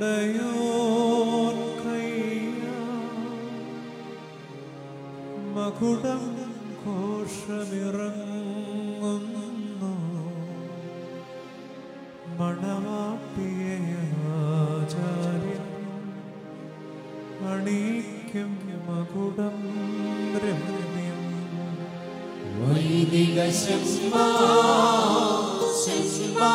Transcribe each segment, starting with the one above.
ഉടയോൻ കയ്യാ മകുടം ഘോഷമിറങ്ങുന്നു. മണവാട്ടിയാചാര്യൻ അണീക്കും മകുടം രമ്യം വൈദിക ശംമാ ശംമാ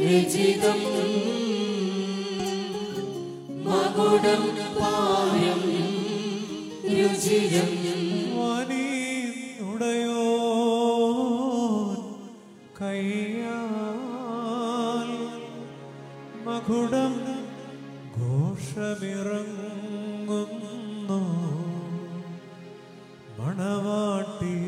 രചിതം മകുടം പായം രുചിരം ഘോഷമിറങ്ങുന്നു. മണവാട്ടിയാചാര്യൻ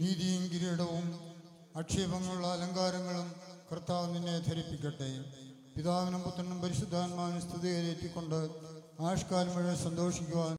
നീതിയും കിരീടവും അക്ഷേപങ്ങളുള്ള അലങ്കാരങ്ങളും കർത്താവ് നിന്നെ ധരിപ്പിക്കട്ടെ. പിതാവിനും പുത്രനും പരിശുദ്ധാത്മാവിനും സ്തുതിയേറ്റിക്കൊണ്ട് ആഷ്കാലം മുഴുവൻ സന്തോഷിക്കുവാൻ